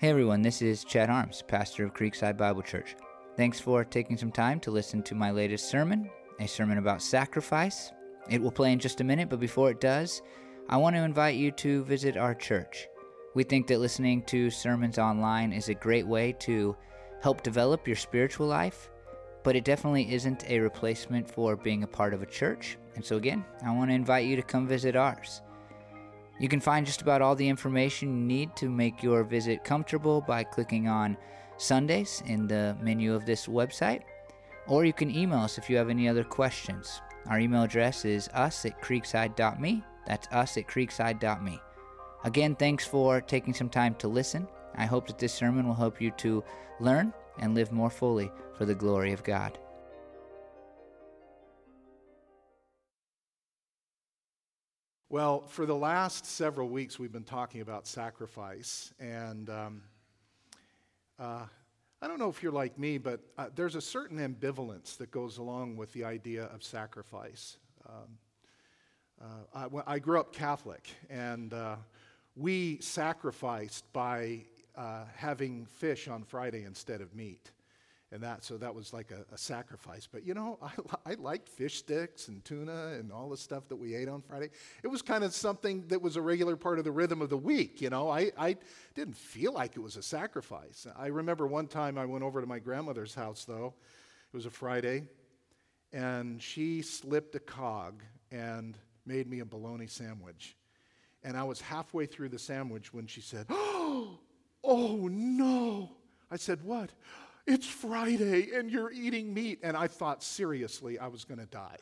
Hey everyone, this is Chad Arms, pastor of Creekside Bible Church. Thanks for taking some time to listen to my latest sermon, a sermon about sacrifice. It will play in just a minute, but before it does, I want to invite you to visit our church. We think that listening to sermons online is a great way to help develop your spiritual life, but it definitely isn't a replacement for being a part of a church. And so, again, I want to invite you to come visit ours. You can find just about all the information you need to make your visit comfortable by clicking on Sundays in the menu of this website, or you can email us if you have any other questions. Our email address is us at creekside.me. That's us at creekside.me. Again, thanks for taking some time to listen. I hope that this sermon will help you to learn and live more fully for the glory of God. Well, for the last several weeks, we've been talking about sacrifice. And um, uh, I don't know if you're like me, but uh, there's a certain ambivalence that goes along with the idea of sacrifice. Um, uh, I, I, grew up Catholic, and uh, we sacrificed by uh, having fish on Friday instead of meat and that so that was like a, a, sacrifice. But you know I, I liked fish sticks and tuna and all the stuff that we ate on friday. It was kind of something that was a regular part of the rhythm of the week you know? I, I didn't feel like it was a sacrifice. I remember one time i went over to my grandmother's house though. It was a friday and she slipped a cog and made me a bologna sandwich. And i was halfway through the sandwich when she said oh, oh no. I said what it's Friday and you're eating meat. And I thought seriously I was going to die.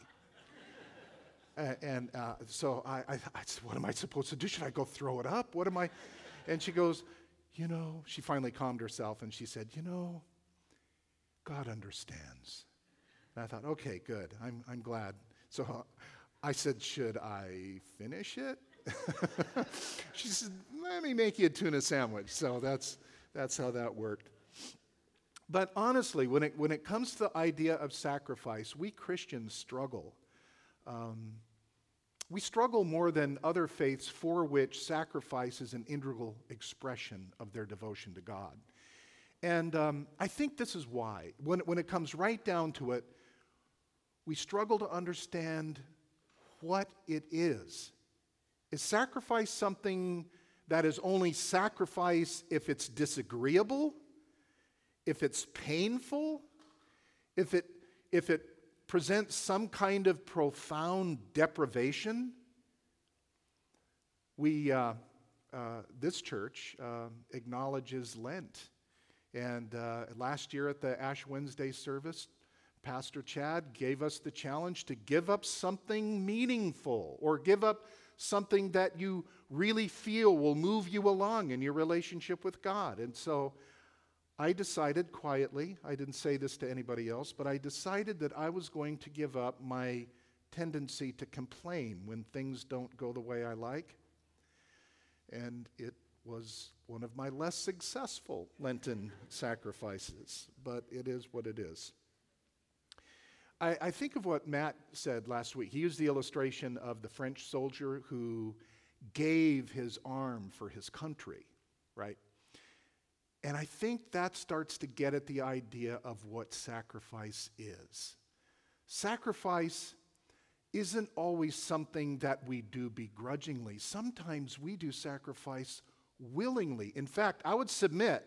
and, uh, so I, I, I said, What am I supposed to do? Should I go throw it up? What am I? And she goes, You know, she finally calmed herself and she said, You know, God understands. And I thought, Okay, good. I'm, I'm glad. So I said, Should I finish it? she said, Let me make you a tuna sandwich. So that's, that's how that worked. But honestly, when it, when it comes to the idea of sacrifice, we Christians struggle. Um, we struggle more than other faiths for which sacrifice is an integral expression of their devotion to God. And um, I think this is why. When, when it comes right down to it, we struggle to understand what it is. Is sacrifice something that is only sacrifice if it's disagreeable? If it's painful, if it, if it presents some kind of profound deprivation, we, uh, uh, this church uh, acknowledges Lent. And uh, last year at the Ash Wednesday service, Pastor Chad gave us the challenge to give up something meaningful or give up something that you really feel will move you along in your relationship with God. And so I decided quietly, I didn't say this to anybody else, but I decided that I was going to give up my tendency to complain when things don't go the way I like. And it was one of my less successful Lenten sacrifices, but it is what it is. I, I, think of what Matt said last week. He used the illustration of the French soldier who gave his arm for his country, right? And I think that starts to get at the idea of what sacrifice is. Sacrifice isn't always something that we do begrudgingly. Sometimes we do sacrifice willingly. In fact, I would submit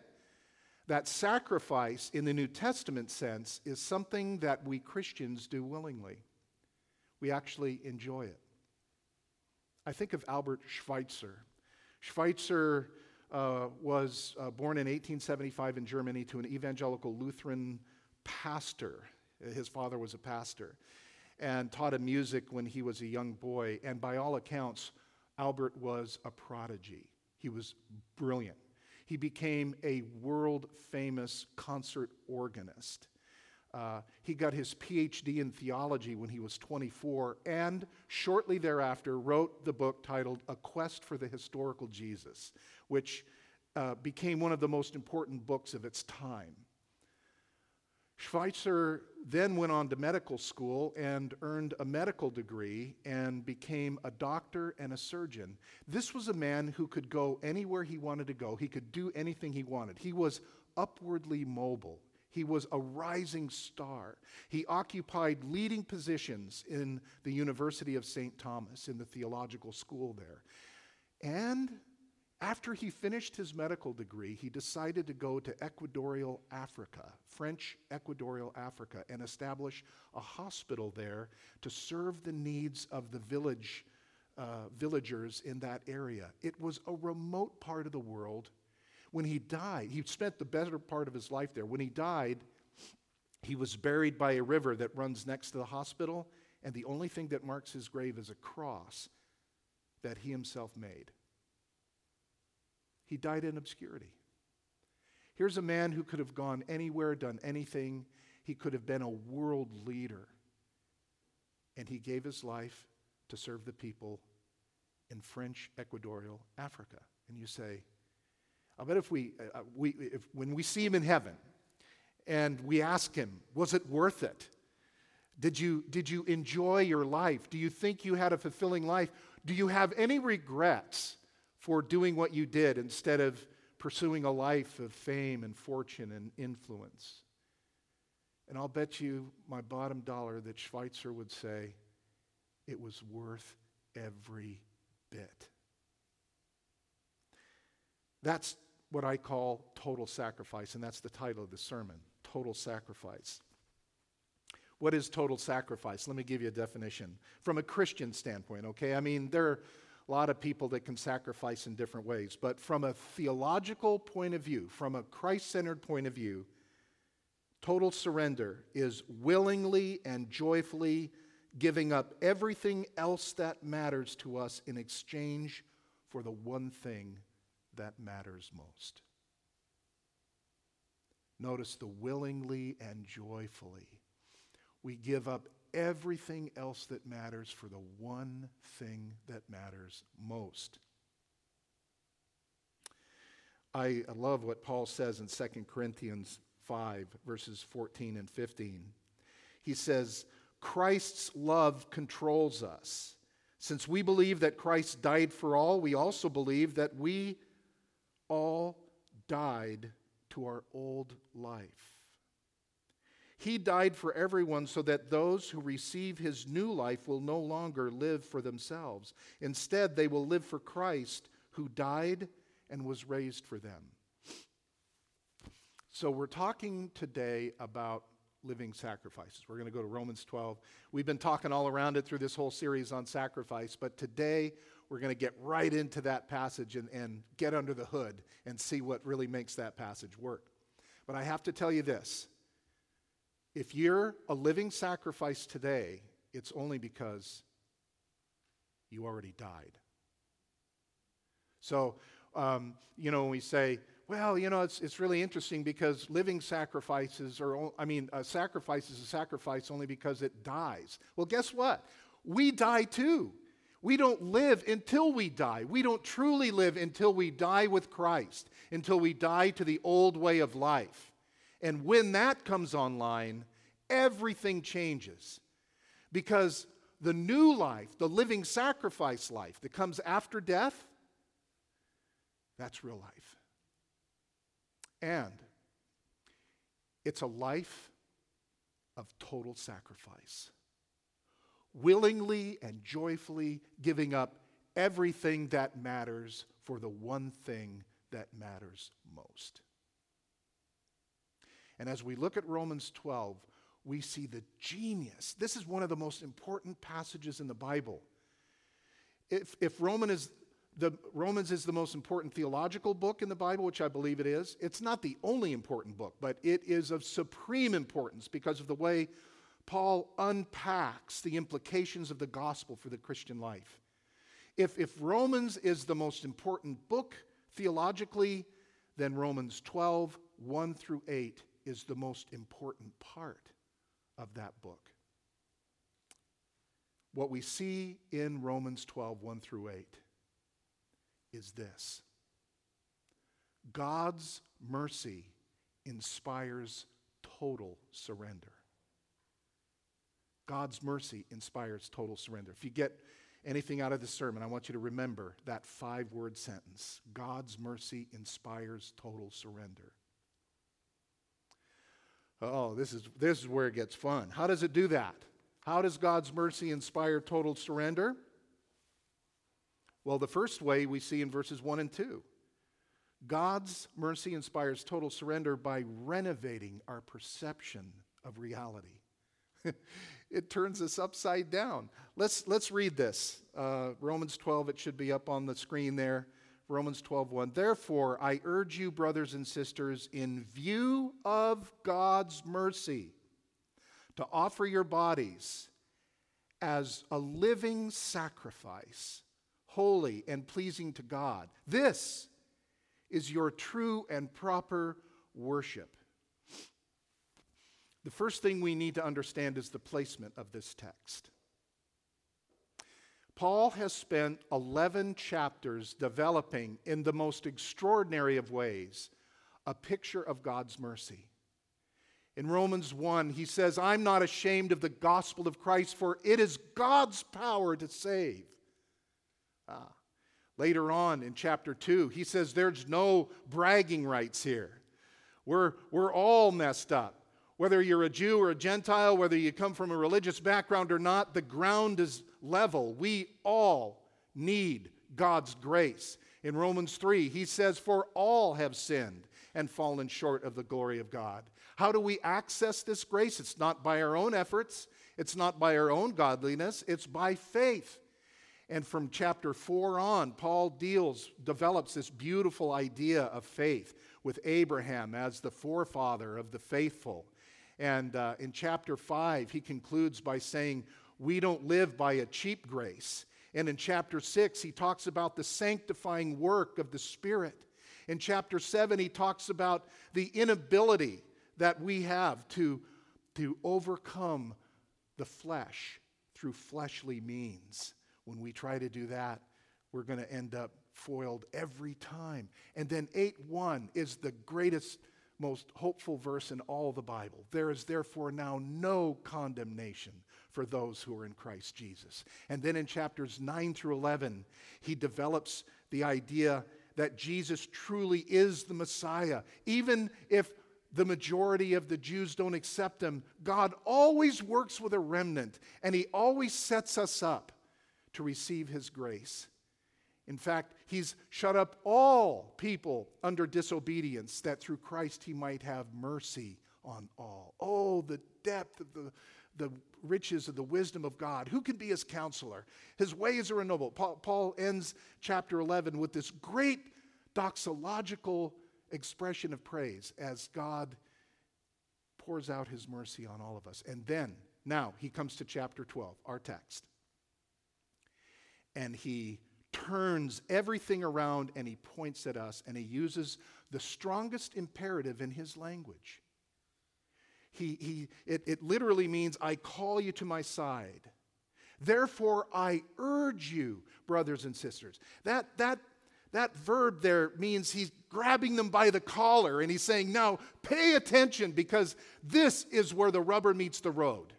that sacrifice in the New Testament sense is something that we Christians do willingly. We actually enjoy it. I think of Albert Schweitzer. Schweitzer uh, was uh, born in 1875 in Germany to an evangelical Lutheran pastor. His father was a pastor and taught him music when he was a young boy. And by all accounts, Albert was a prodigy. He was brilliant. He became a world famous concert organist. Uh, he got his PhD in theology when he was 24, and shortly thereafter wrote the book titled A Quest for the Historical Jesus, which uh, became one of the most important books of its time. Schweitzer then went on to medical school and earned a medical degree and became a doctor and a surgeon. This was a man who could go anywhere he wanted to go, he could do anything he wanted. He was upwardly mobile. He was a rising star. He occupied leading positions in the University of St. Thomas, in the theological school there. And after he finished his medical degree, he decided to go to Equatorial Africa, French Equatorial Africa, and establish a hospital there to serve the needs of the village, uh, villagers in that area. It was a remote part of the world. When he died, he spent the better part of his life there. When he died, he was buried by a river that runs next to the hospital, and the only thing that marks his grave is a cross that he himself made. He died in obscurity. Here's a man who could have gone anywhere, done anything. He could have been a world leader. And he gave his life to serve the people in French Equatorial Africa. And you say, I bet if we, uh, uh, we if, when we see him in heaven and we ask him, was it worth it? Did you, did you enjoy your life? Do you think you had a fulfilling life? Do you have any regrets? for doing what you did instead of pursuing a life of fame and fortune and influence. And I'll bet you my bottom dollar that Schweitzer would say it was worth every bit. That's what I call total sacrifice, and that's the title of the sermon Total Sacrifice. What is total sacrifice? Let me give you a definition from a Christian standpoint, okay? I mean, there are a lot of people that can sacrifice in different ways. But from a theological point of view, from a Christ centered point of view, total surrender is willingly and joyfully giving up everything else that matters to us in exchange for the one thing that matters most. Notice the willingly and joyfully. We give up everything else that matters for the one thing that matters most. I love what Paul says in 2 Corinthians 5, verses 14 and 15. He says, Christ's love controls us. Since we believe that Christ died for all, we also believe that we all died to our old life. He died for everyone so that those who receive his new life will no longer live for themselves. Instead, they will live for Christ who died and was raised for them. So, we're talking today about living sacrifices. We're going to go to Romans 12. We've been talking all around it through this whole series on sacrifice, but today we're going to get right into that passage and, and get under the hood and see what really makes that passage work. But I have to tell you this if you're a living sacrifice today, it's only because you already died. So, um, you know, when we say, well, you know, it's, it's really interesting because living sacrifices are, I mean, a sacrifice is a sacrifice only because it dies. Well, guess what? We die too. We don't live until we die. We don't truly live until we die with Christ, until we die to the old way of life. And when that comes online, everything changes. Because the new life, the living sacrifice life that comes after death, that's real life. And it's a life of total sacrifice. Willingly and joyfully giving up everything that matters for the one thing that matters most. And as we look at Romans 12, we see the genius. This is one of the most important passages in the Bible. If, if Roman is the, Romans is the most important theological book in the Bible, which I believe it is. It's not the only important book, but it is of supreme importance because of the way Paul unpacks the implications of the gospel for the Christian life. If, if Romans is the most important book theologically, then Romans 12, 1 through 8 is the most important part of that book. What we see in Romans 12, 1 through 8 is this God's mercy inspires total surrender. God's mercy inspires total surrender. If you get anything out of this sermon, I want you to remember that five word sentence God's mercy inspires total surrender. Oh, this is, this is where it gets fun. How does it do that? How does God's mercy inspire total surrender? Well, the first way we see in verses 1 and 2. God's mercy inspires total surrender by renovating our perception of reality. it turns us upside down. Let's, let's read this. Uh, Romans 12, it should be up on the screen there. Romans 12, 1. Therefore, I urge you, brothers and sisters, in view of God's mercy, to offer your bodies as a living sacrifice, holy and pleasing to God. This is your true and proper worship. The first thing we need to understand is the placement of this text. Paul has spent 11 chapters developing, in the most extraordinary of ways, a picture of God's mercy. In Romans 1, he says, I'm not ashamed of the gospel of Christ, for it is God's power to save. Ah. Later on in chapter 2, he says, There's no bragging rights here. We're, we're all messed up. Whether you're a Jew or a Gentile, whether you come from a religious background or not, the ground is level. We all need God's grace. In Romans 3, he says, For all have sinned and fallen short of the glory of God. How do we access this grace? It's not by our own efforts, it's not by our own godliness, it's by faith. And from chapter 4 on, Paul deals, develops this beautiful idea of faith with Abraham as the forefather of the faithful. And uh, in chapter 5, he concludes by saying, We don't live by a cheap grace. And in chapter 6, he talks about the sanctifying work of the Spirit. In chapter 7, he talks about the inability that we have to, to overcome the flesh through fleshly means. When we try to do that, we're going to end up foiled every time. And then 8 1 is the greatest most hopeful verse in all the Bible. There is therefore now no condemnation for those who are in Christ Jesus. And then in chapters 9 through 11, he develops the idea that Jesus truly is the Messiah. Even if the majority of the Jews don't accept him, God always works with a remnant, and he always sets us up to receive his grace. In fact, he's shut up all people under disobedience, that through Christ he might have mercy on all. Oh, the depth of the, the riches of the wisdom of God. Who can be his counselor? His ways are ennobled. Paul, Paul ends chapter 11 with this great doxological expression of praise as God pours out his mercy on all of us. And then, now, he comes to chapter 12, our text. And he turns everything around and he points at us and he uses the strongest imperative in his language. He, he, it, it literally means, I call you to my side. Therefore, I urge you, brothers and sisters. That, that, that verb there means he's grabbing them by the collar and he's saying, Now pay attention because this is where the rubber meets the road.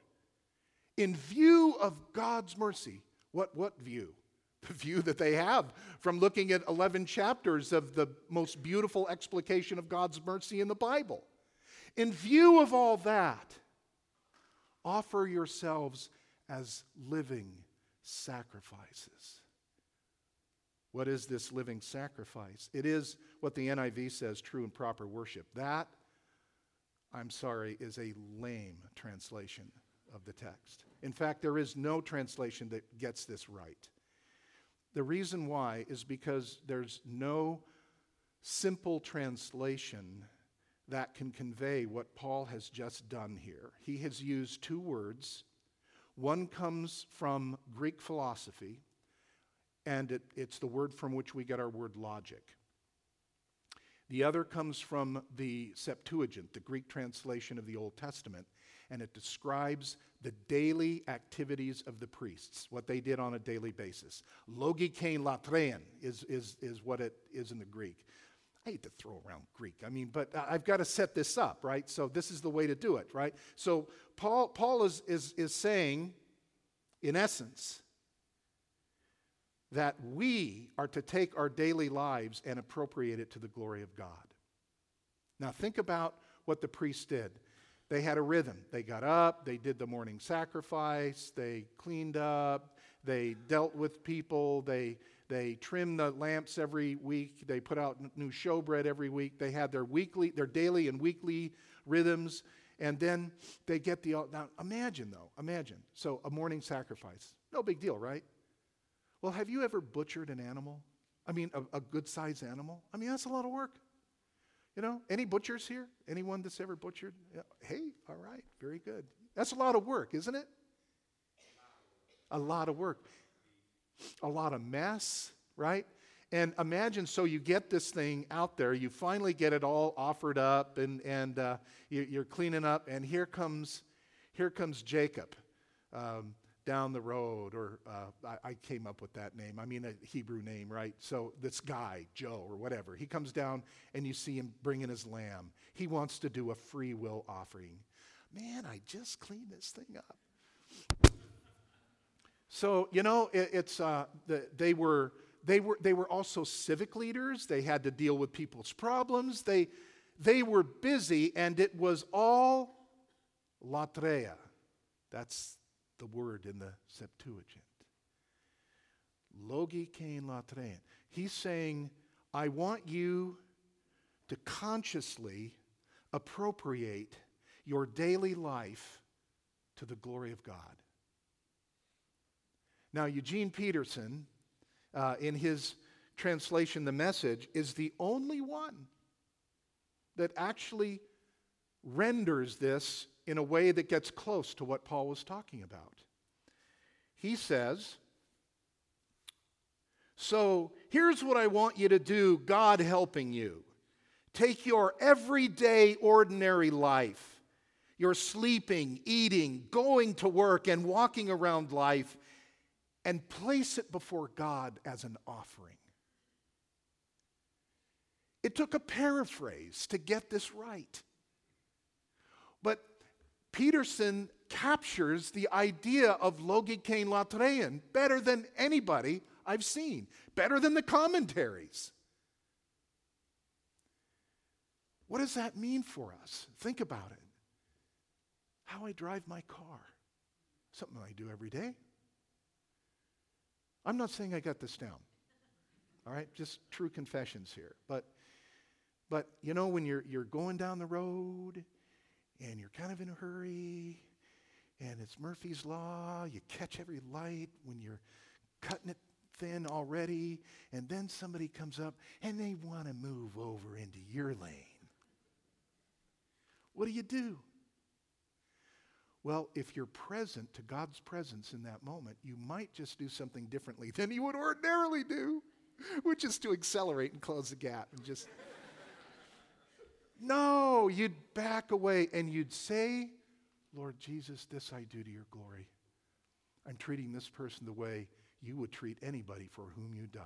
In view of God's mercy, what, what view? view that they have from looking at 11 chapters of the most beautiful explication of God's mercy in the Bible. In view of all that, offer yourselves as living sacrifices. What is this living sacrifice? It is what the NIV says true and proper worship. That, I'm sorry, is a lame translation of the text. In fact, there is no translation that gets this right. The reason why is because there's no simple translation that can convey what Paul has just done here. He has used two words. One comes from Greek philosophy, and it, it's the word from which we get our word logic. The other comes from the Septuagint, the Greek translation of the Old Testament, and it describes the daily activities of the priests, what they did on a daily basis. Logikein latrein is, is, is what it is in the Greek. I hate to throw around Greek. I mean, but I've got to set this up, right? So this is the way to do it, right? So Paul, Paul is, is, is saying, in essence, that we are to take our daily lives and appropriate it to the glory of God. Now, think about what the priests did. They had a rhythm. They got up, they did the morning sacrifice, they cleaned up, they dealt with people, they, they trimmed the lamps every week, they put out new showbread every week. They had their weekly, their daily and weekly rhythms, and then they get the. Now, imagine though, imagine. So, a morning sacrifice. No big deal, right? Well, have you ever butchered an animal? I mean, a, a good sized animal? I mean, that's a lot of work. You know, any butchers here? Anyone that's ever butchered? Yeah. Hey, all right, very good. That's a lot of work, isn't it? A lot of work. A lot of mess, right? And imagine so you get this thing out there, you finally get it all offered up, and, and uh, you, are cleaning up, and here comes, here comes Jacob. Um, down the road, or uh, I, I, came up with that name. I mean, a Hebrew name, right? So this guy, Joe, or whatever, he comes down and you see him bringing his lamb. He wants to do a free will offering. Man, I just cleaned this thing up. So you know, it, it's uh, the, they were they were they were also civic leaders. They had to deal with people's problems. They they were busy, and it was all latreia. That's the word in the Septuagint. Logi kain latrein. He's saying, I want you to consciously appropriate your daily life to the glory of God. Now, Eugene Peterson, uh, in his translation, The Message, is the only one that actually renders this in a way that gets close to what Paul was talking about. He says, So here's what I want you to do, God helping you. Take your everyday, ordinary life, your sleeping, eating, going to work, and walking around life, and place it before God as an offering. It took a paraphrase to get this right. Peterson captures the idea of logikein latrein better than anybody I've seen, better than the commentaries. What does that mean for us? Think about it. How I drive my car, something I do every day. I'm not saying I got this down. All right, just true confessions here. But but you know when you're you're going down the road and you're kind of in a hurry, and it's Murphy's Law. You catch every light when you're cutting it thin already, and then somebody comes up and they want to move over into your lane. What do you do? Well, if you're present to God's presence in that moment, you might just do something differently than you would ordinarily do, which is to accelerate and close the gap and just. No, you'd back away and you'd say, Lord Jesus, this I do to your glory. I'm treating this person the way you would treat anybody for whom you died.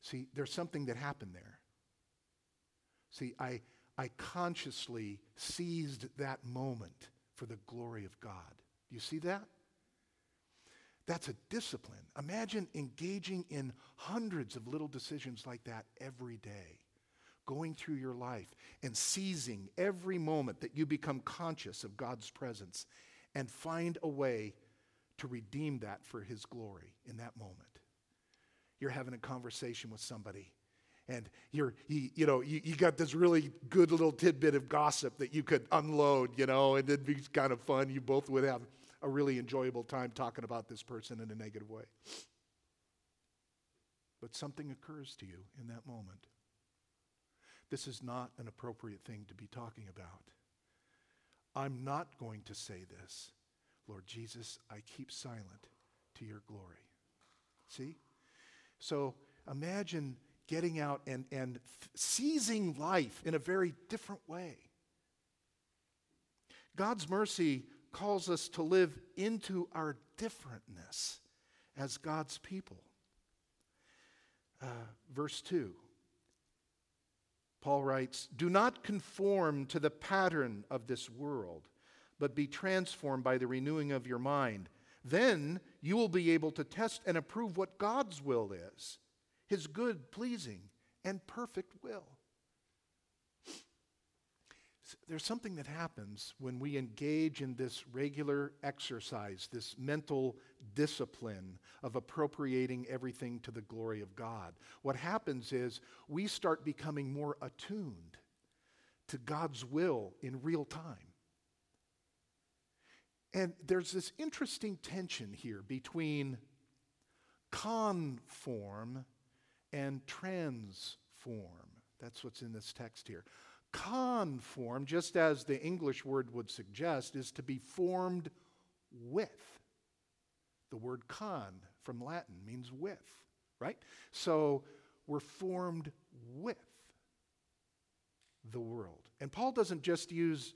See, there's something that happened there. See, I, I consciously seized that moment for the glory of God. Do you see that? That's a discipline. Imagine engaging in hundreds of little decisions like that every day going through your life and seizing every moment that you become conscious of God's presence and find a way to redeem that for His glory in that moment. You're having a conversation with somebody and you're you, you know you, you got this really good little tidbit of gossip that you could unload you know and it'd be kind of fun you both would have a really enjoyable time talking about this person in a negative way but something occurs to you in that moment this is not an appropriate thing to be talking about. I'm not going to say this. Lord Jesus, I keep silent to your glory. See? So imagine getting out and, and seizing life in a very different way. God's mercy calls us to live into our differentness as God's people. Uh, verse 2 Paul writes, Do not conform to the pattern of this world, but be transformed by the renewing of your mind. Then you will be able to test and approve what God's will is, his good, pleasing, and perfect will. There's something that happens when we engage in this regular exercise, this mental discipline of appropriating everything to the glory of God. What happens is we start becoming more attuned to God's will in real time. And there's this interesting tension here between conform and transform. That's what's in this text here. Conform, just as the English word would suggest, is to be formed with. The word con from Latin means with, right? So we're formed with the world. And Paul doesn't just use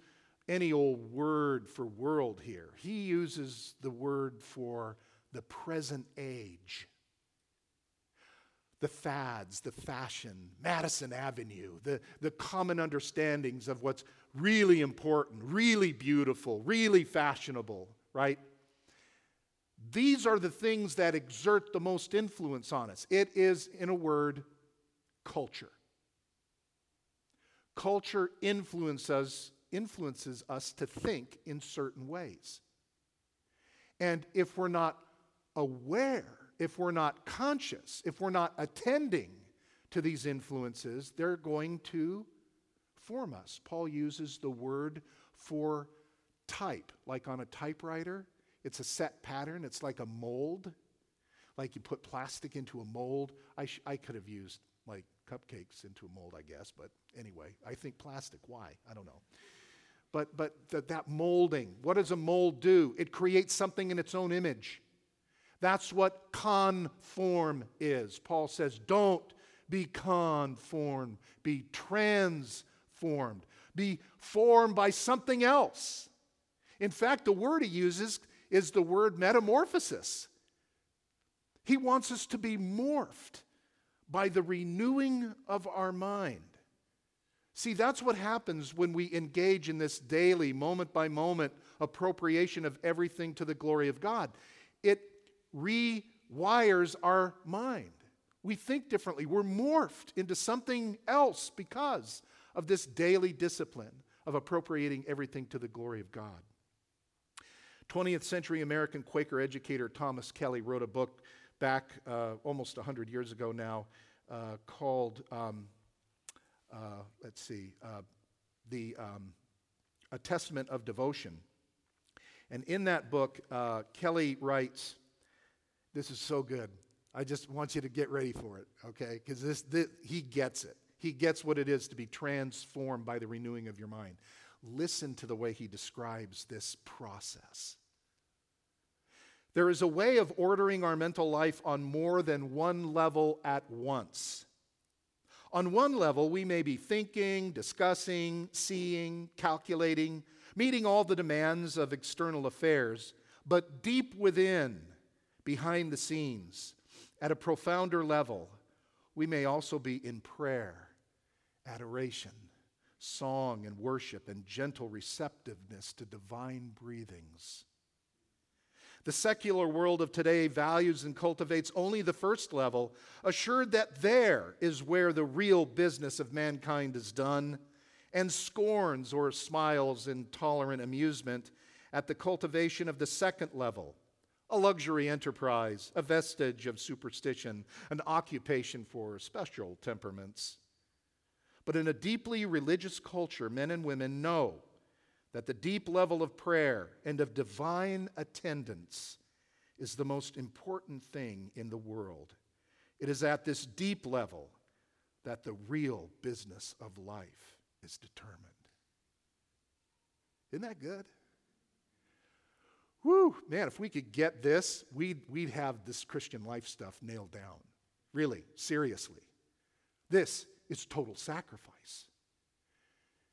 any old word for world here, he uses the word for the present age the fads, the fashion, Madison Avenue, the, the common understandings of what's really important, really beautiful, really fashionable, right? These are the things that exert the most influence on us. It is, in a word, culture. Culture influences, influences us to think in certain ways. And if we're not aware if we're not conscious, if we're not attending to these influences, they're going to form us. Paul uses the word for type, like on a typewriter. It's a set pattern, it's like a mold. Like you put plastic into a mold. I, sh- I could have used like cupcakes into a mold, I guess, but anyway, I think plastic. Why? I don't know. But, but th- that molding, what does a mold do? It creates something in its own image. That's what conform is. Paul says, don't be conformed, be transformed, be formed by something else. In fact, the word he uses is the word metamorphosis. He wants us to be morphed by the renewing of our mind. See, that's what happens when we engage in this daily, moment by moment appropriation of everything to the glory of God. It rewires our mind. We think differently. We're morphed into something else because of this daily discipline of appropriating everything to the glory of God. 20th century American Quaker educator Thomas Kelly wrote a book back uh, almost 100 years ago now uh, called, um, uh, let's see, uh, the, um, A Testament of Devotion. And in that book, uh, Kelly writes, this is so good. I just want you to get ready for it, okay? Because this, this, he gets it. He gets what it is to be transformed by the renewing of your mind. Listen to the way he describes this process. There is a way of ordering our mental life on more than one level at once. On one level, we may be thinking, discussing, seeing, calculating, meeting all the demands of external affairs, but deep within, behind the scenes, at a profounder level, we may also be in prayer, adoration, song, and worship, and gentle receptiveness to divine breathings. The secular world of today values and cultivates only the first level, assured that there is where the real business of mankind is done, and scorns or smiles in tolerant amusement at the cultivation of the second level, a luxury enterprise, a vestige of superstition, an occupation for special temperaments. But in a deeply religious culture, men and women know that the deep level of prayer and of divine attendance is the most important thing in the world. It is at this deep level that the real business of life is determined. Isn't that good? Whew, man, if we could get this, we'd, we'd have this Christian life stuff nailed down. Really, seriously. This is total sacrifice.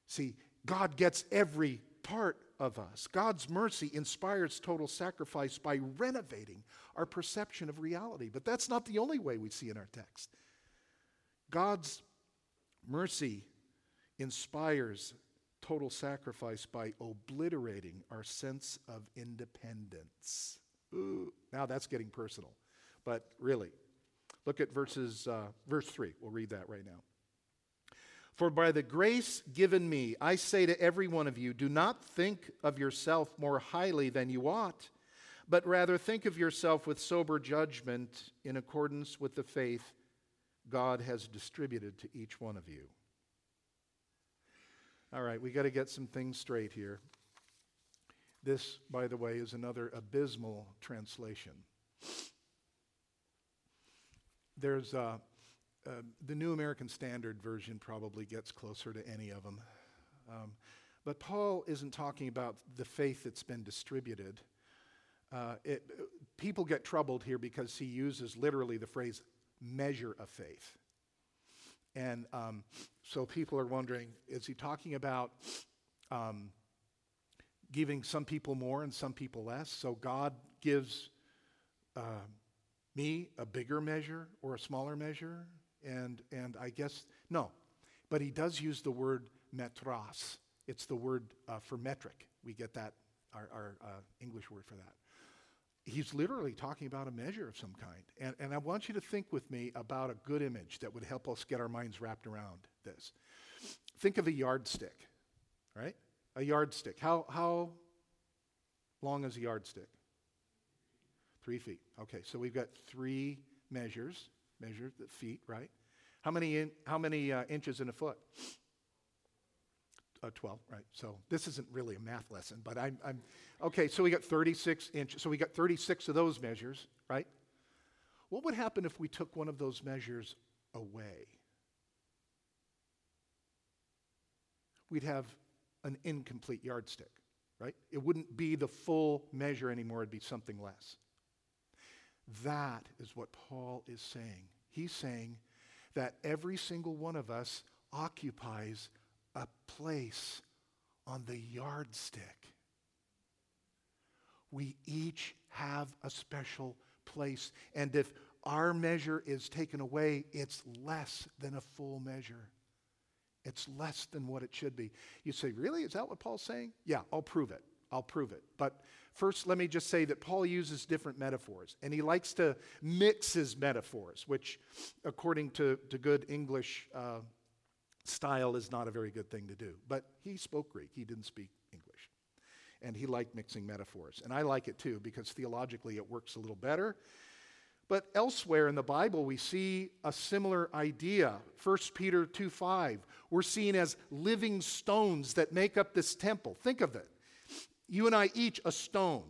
See, God gets every part of us. God's mercy inspires total sacrifice by renovating our perception of reality. But that's not the only way we see in our text. God's mercy inspires total sacrifice by obliterating our sense of independence. Ooh, now that's getting personal. But really, look at verses, uh, verse 3. We'll read that right now. For by the grace given me, I say to every one of you, do not think of yourself more highly than you ought, but rather think of yourself with sober judgment in accordance with the faith God has distributed to each one of you. All right, we got to get some things straight here. This, by the way, is another abysmal translation. There's uh, uh, the New American Standard Version probably gets closer to any of them. Um, but Paul isn't talking about the faith that's been distributed. Uh, it, people get troubled here because he uses literally the phrase measure of faith. And um, so people are wondering is he talking about um, giving some people more and some people less? So God gives uh, me a bigger measure or a smaller measure? And, and I guess, no. But he does use the word metros. It's the word uh, for metric. We get that, our, our uh, English word for that he's literally talking about a measure of some kind. And, and I want you to think with me about a good image that would help us get our minds wrapped around this. Think of a yardstick, right? A yardstick. How, how long is a yardstick? Three feet. Okay, so we've got three measures, measure the feet, right? How many, in, how many uh, inches in a foot? Uh, 12, right? So this isn't really a math lesson, but I'm, I'm okay. So we got 36 inches. So we got 36 of those measures, right? What would happen if we took one of those measures away? We'd have an incomplete yardstick, right? It wouldn't be the full measure anymore, it'd be something less. That is what Paul is saying. He's saying that every single one of us occupies a place on the yardstick. We each have a special place. And if our measure is taken away, it's less than a full measure. It's less than what it should be. You say, Really? Is that what Paul's saying? Yeah, I'll prove it. I'll prove it. But first, let me just say that Paul uses different metaphors, and he likes to mix his metaphors, which, according to, to good English uh, style is not a very good thing to do. But he spoke Greek, he didn't speak English. And he liked mixing metaphors. And I like it too because theologically it works a little better. But elsewhere in the Bible, we see a similar idea. 1 Peter 2 5. We're seen as living stones that make up this temple. Think of it. You and I each a stone,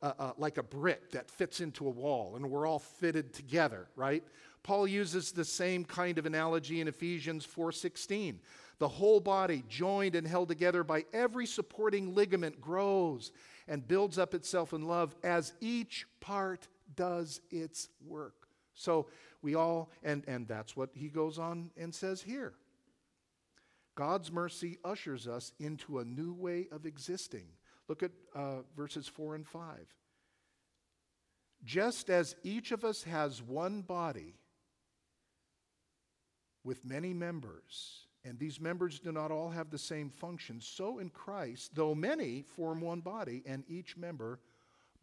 uh, uh, like a brick that fits into a wall, and we're all fitted together, right? Paul uses the same kind of analogy in Ephesians 4:16. The whole body, joined and held together by every supporting ligament, grows and builds up itself in love as each part does its work. So we all, and, and that's what he goes on and says here. God's mercy ushers us into a new way of existing. Look at uh, verses 4 and 5. Just as each of us has one body, with many members, and these members do not all have the same function, so in Christ, though many form one body, and each member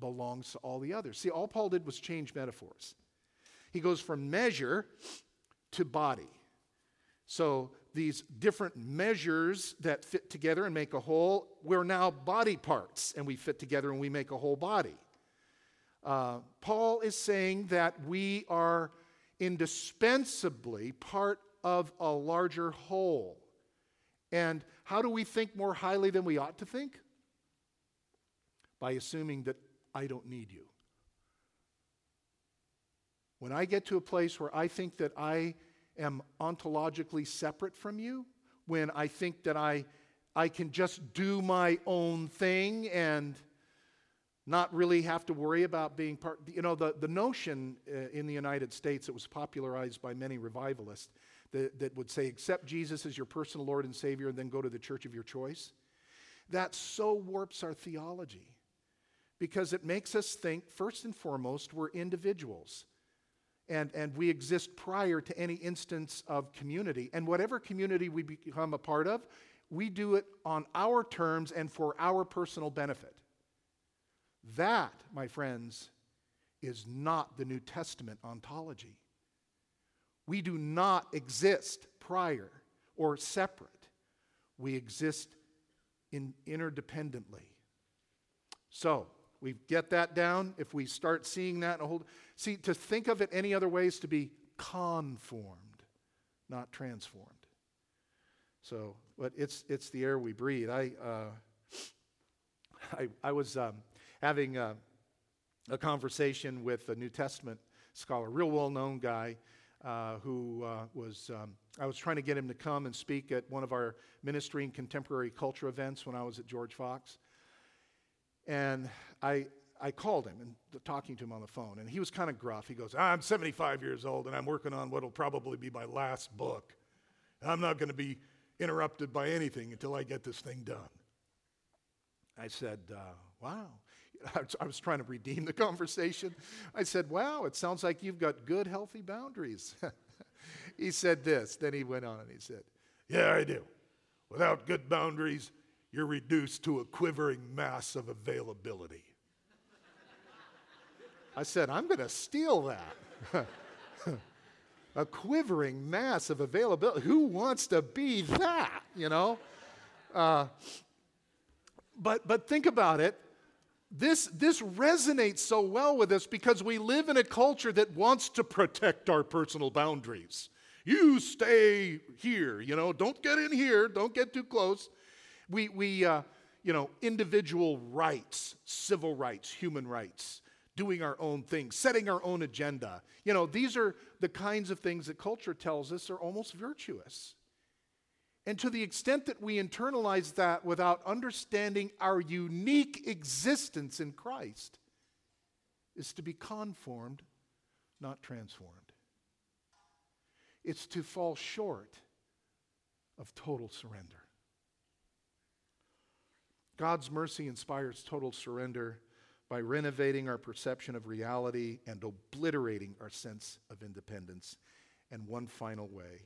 belongs to all the others. See, all Paul did was change metaphors. He goes from measure to body. So these different measures that fit together and make a whole, we're now body parts, and we fit together and we make a whole body. Uh, Paul is saying that we are indispensably part of a larger whole. And how do we think more highly than we ought to think? By assuming that I don't need you. When I get to a place where I think that I am ontologically separate from you, when I think that I, I can just do my own thing and not really have to worry about being part. You know, the, the notion uh, in the United States that was popularized by many revivalists that, that would say, accept Jesus as your personal Lord and Savior and then go to the church of your choice. That so warps our theology because it makes us think, first and foremost, we're individuals. And, and we exist prior to any instance of community. And whatever community we become a part of, we do it on our terms and for our personal benefit. That, my friends, is not the New Testament ontology. We do not exist prior or separate. We exist in interdependently. So, we get that down. If we start seeing that and hold, see, to think of it any other way is to be conformed, not transformed. So, but it's it's the air we breathe. I uh, I, I was um, having a, a, conversation with a New Testament scholar, real well known guy, uh, who uh, was um, I was trying to get him to come and speak at one of our ministry and contemporary culture events when I was at George Fox. And I, I called him and talking to him on the phone, and he was kind of gruff. He goes, I'm 75 years old, and I'm working on what will probably be my last book. I'm not going to be interrupted by anything until I get this thing done. I said, uh, Wow. I was trying to redeem the conversation. I said, Wow, it sounds like you've got good, healthy boundaries. he said this. Then he went on and he said, Yeah, I do. Without good boundaries, you're reduced to a quivering mass of availability. I said, I'm going to steal that. a quivering mass of availability. Who wants to be that, you know? Uh, but, but think about it. This, this resonates so well with us because we live in a culture that wants to protect our personal boundaries. You stay here, you know, don't get in here, don't get too close. We, we uh, you know, individual rights, civil rights, human rights, doing our own thing, setting our own agenda. You know, these are the kinds of things that culture tells us are almost virtuous. And to the extent that we internalize that without understanding our unique existence in Christ, is to be conformed, not transformed. It's to fall short of total surrender. God's mercy inspires total surrender by renovating our perception of reality and obliterating our sense of independence. And one final way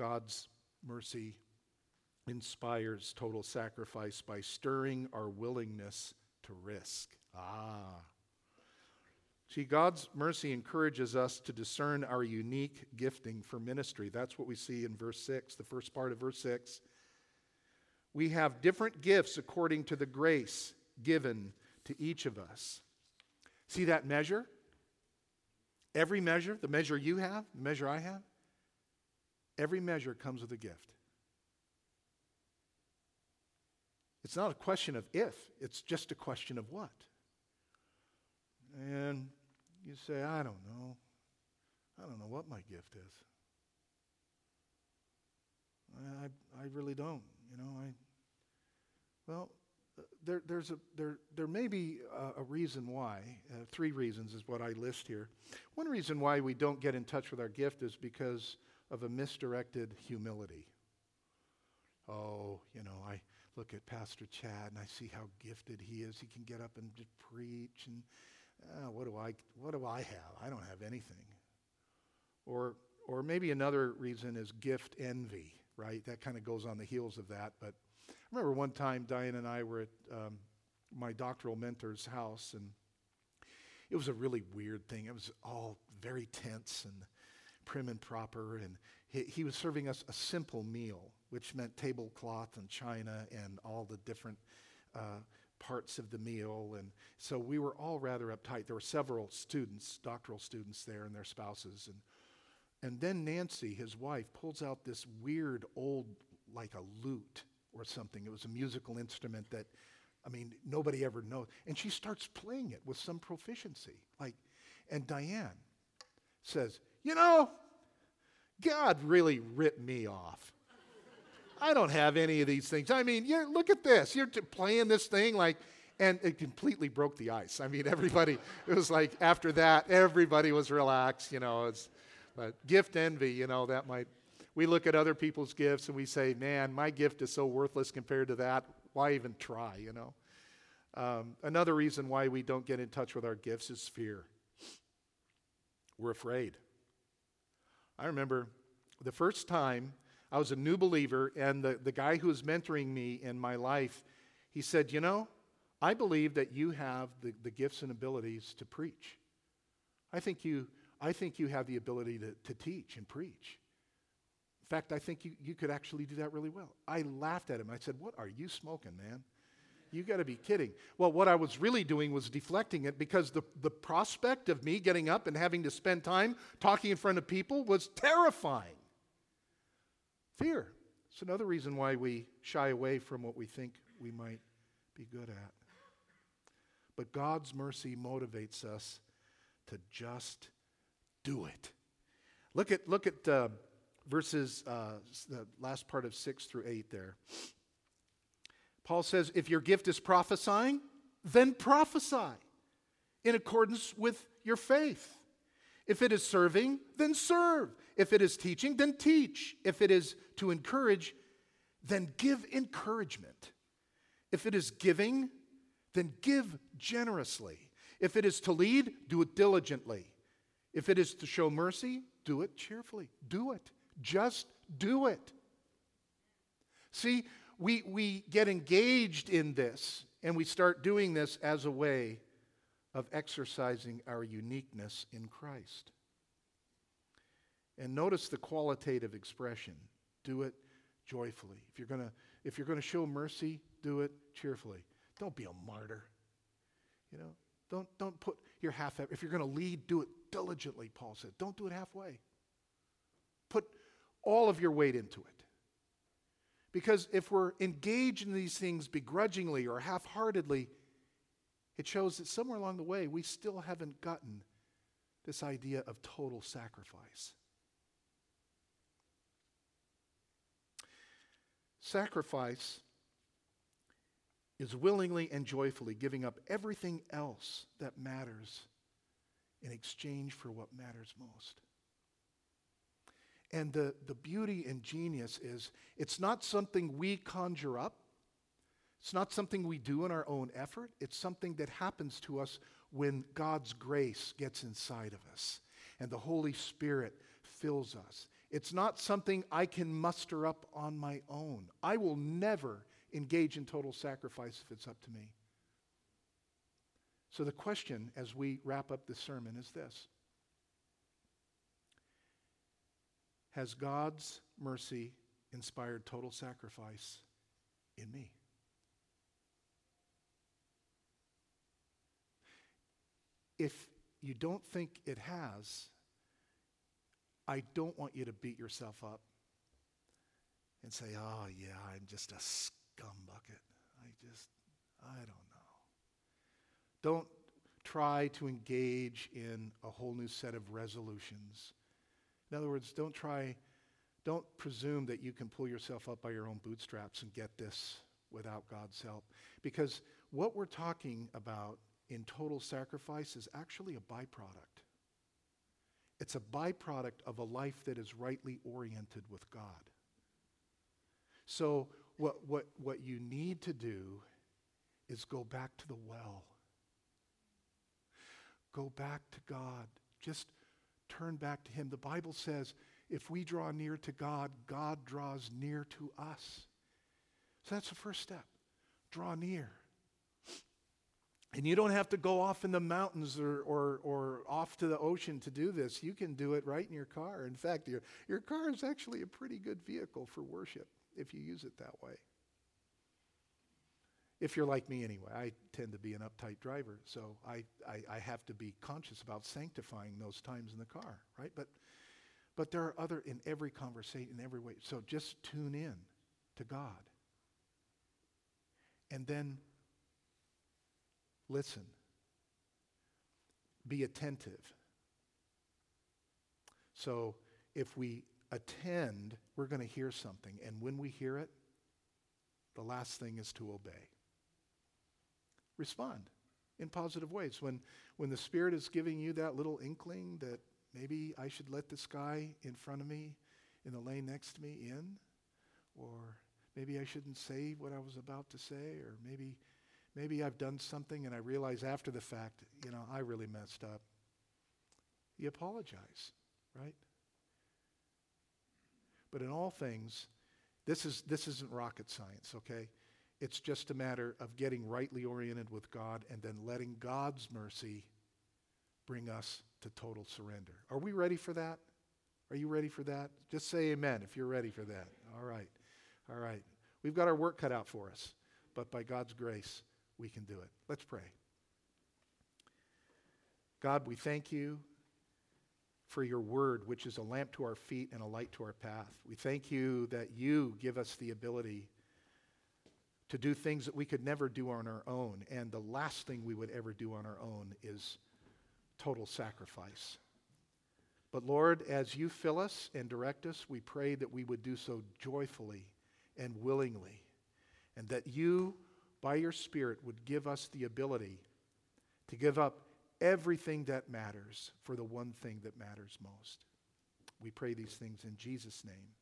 God's mercy inspires total sacrifice by stirring our willingness to risk. Ah. See, God's mercy encourages us to discern our unique gifting for ministry. That's what we see in verse 6, the first part of verse 6. We have different gifts according to the grace given to each of us. See that measure? Every measure, the measure you have, the measure I have, every measure comes with a gift. It's not a question of if, it's just a question of what. And you say, I don't know. I don't know what my gift is. I, I really don't. You know, I, well, uh, there, there's a, there, there may be a, a reason why. Uh, three reasons is what I list here. One reason why we don't get in touch with our gift is because of a misdirected humility. Oh, you know, I look at Pastor Chad and I see how gifted he is. He can get up and just preach, and uh, what do I, what do I have? I don't have anything. Or, or maybe another reason is gift envy right? That kind of goes on the heels of that. But I remember one time Diane and I were at um, my doctoral mentor's house, and it was a really weird thing. It was all very tense and prim and proper, and he, he was serving us a simple meal, which meant tablecloth and china and all the different. Uh, parts of the meal. And so we were all rather uptight. There were several students, doctoral students there, and their spouses. And and then Nancy, his wife, pulls out this weird old, like a lute or something. It was a musical instrument that, I mean, nobody ever knows. And she starts playing it with some proficiency. Like, and Diane says, You know, God really ripped me off. I don't have any of these things. I mean, you look at this. You're playing this thing like, and it completely broke the ice. I mean, everybody, it was like after that, everybody was relaxed. You know, it's, but gift envy, you know, that might, we look at other people's gifts and we say, man, my gift is so worthless compared to that. Why even try, you know? Um, another reason why we don't get in touch with our gifts is fear. We're afraid. I remember the first time I was a new believer, and the, the guy who was mentoring me in my life, he said, You know, I believe that you have the, the gifts and abilities to preach. I think you, I think you have the ability to, to teach and preach. In fact, I think you, you could actually do that really well. I laughed at him. I said, What are you smoking, man? You got to be kidding. Well, what I was really doing was deflecting it because the, the prospect of me getting up and having to spend time talking in front of people was terrifying. Fear. It's another reason why we shy away from what we think we might be good at. But God's mercy motivates us to just do it. Look at, look at uh, verses, uh, the last part of 6 through 8 there. Paul says, if your gift is prophesying, then prophesy in accordance with your faith. If it is serving, then serve. If it is teaching, then teach. If it is to encourage, then give encouragement. If it is giving, then give generously. If it is to lead, do it diligently. If it is to show mercy, do it cheerfully. Do it. Just do it. See, we, we get engaged in this and we start doing this as a way of exercising our uniqueness in Christ. And notice the qualitative expression do it joyfully. If you're going to if you're going to show mercy, do it cheerfully. Don't be a martyr. You know, don't, don't put your half, if you're going to lead, do it diligently, Paul said. Don't do it halfway. Put all of your weight into it. Because if we're engaged in these things begrudgingly or half heartedly, it shows that somewhere along the way we still haven't gotten this idea of total sacrifice. Sacrifice is willingly and joyfully giving up everything else that matters in exchange for what matters most. And the, the beauty and genius is it's not something we conjure up. It's not something we do in our own effort. It's something that happens to us when God's grace gets inside of us and the Holy Spirit fills us. It's not something I can muster up on my own. I will never engage in total sacrifice if it's up to me. So, the question as we wrap up this sermon is this Has God's mercy inspired total sacrifice in me? If you don't think it has, I don't want you to beat yourself up and say, oh, yeah, I'm just a scumbucket. I just, I don't know. Don't try to engage in a whole new set of resolutions. In other words, don't try, don't presume that you can pull yourself up by your own bootstraps and get this without God's help. Because what we're talking about in total sacrifice is actually a byproduct. It's a byproduct of a life that is rightly oriented with God. So, what, what, what you need to do is go back to the well. Go back to God. Just turn back to Him. The Bible says if we draw near to God, God draws near to us. So that's the first step. Draw near. And you don't have to go off in the mountains or, or, or off to the ocean to do this. You can do it right in your car. In fact, your, your car is actually a pretty good vehicle for worship if you use it that way. If you're like me anyway, I tend to be an uptight driver, so I, I, I have to be conscious about sanctifying those times in the car, right? But, but there are other, in every conversation, in every way. So just tune in to God. And then Listen. Be attentive. So if we attend, we're going to hear something. And when we hear it, the last thing is to obey. Respond in positive ways. When, when the Spirit is giving you that little inkling that maybe I should let this guy in front of me in the lane next to me in, or maybe I shouldn't say what I was about to say, or maybe Maybe I've done something and I realize after the fact, you know, I really messed up. You apologize, right? But in all things, this, is, this isn't rocket science, okay? It's just a matter of getting rightly oriented with God and then letting God's mercy bring us to total surrender. Are we ready for that? Are you ready for that? Just say amen if you're ready for that. All right. All right. We've got our work cut out for us, but by God's grace, we can do it. Let's pray. God, we thank you for your word, which is a lamp to our feet and a light to our path. We thank you that you give us the ability to do things that we could never do on our own. And the last thing we would ever do on our own is total sacrifice. But Lord, as you fill us and direct us, we pray that we would do so joyfully and willingly, and that you, by your Spirit, would give us the ability to give up everything that matters for the one thing that matters most. We pray these things in Jesus' name.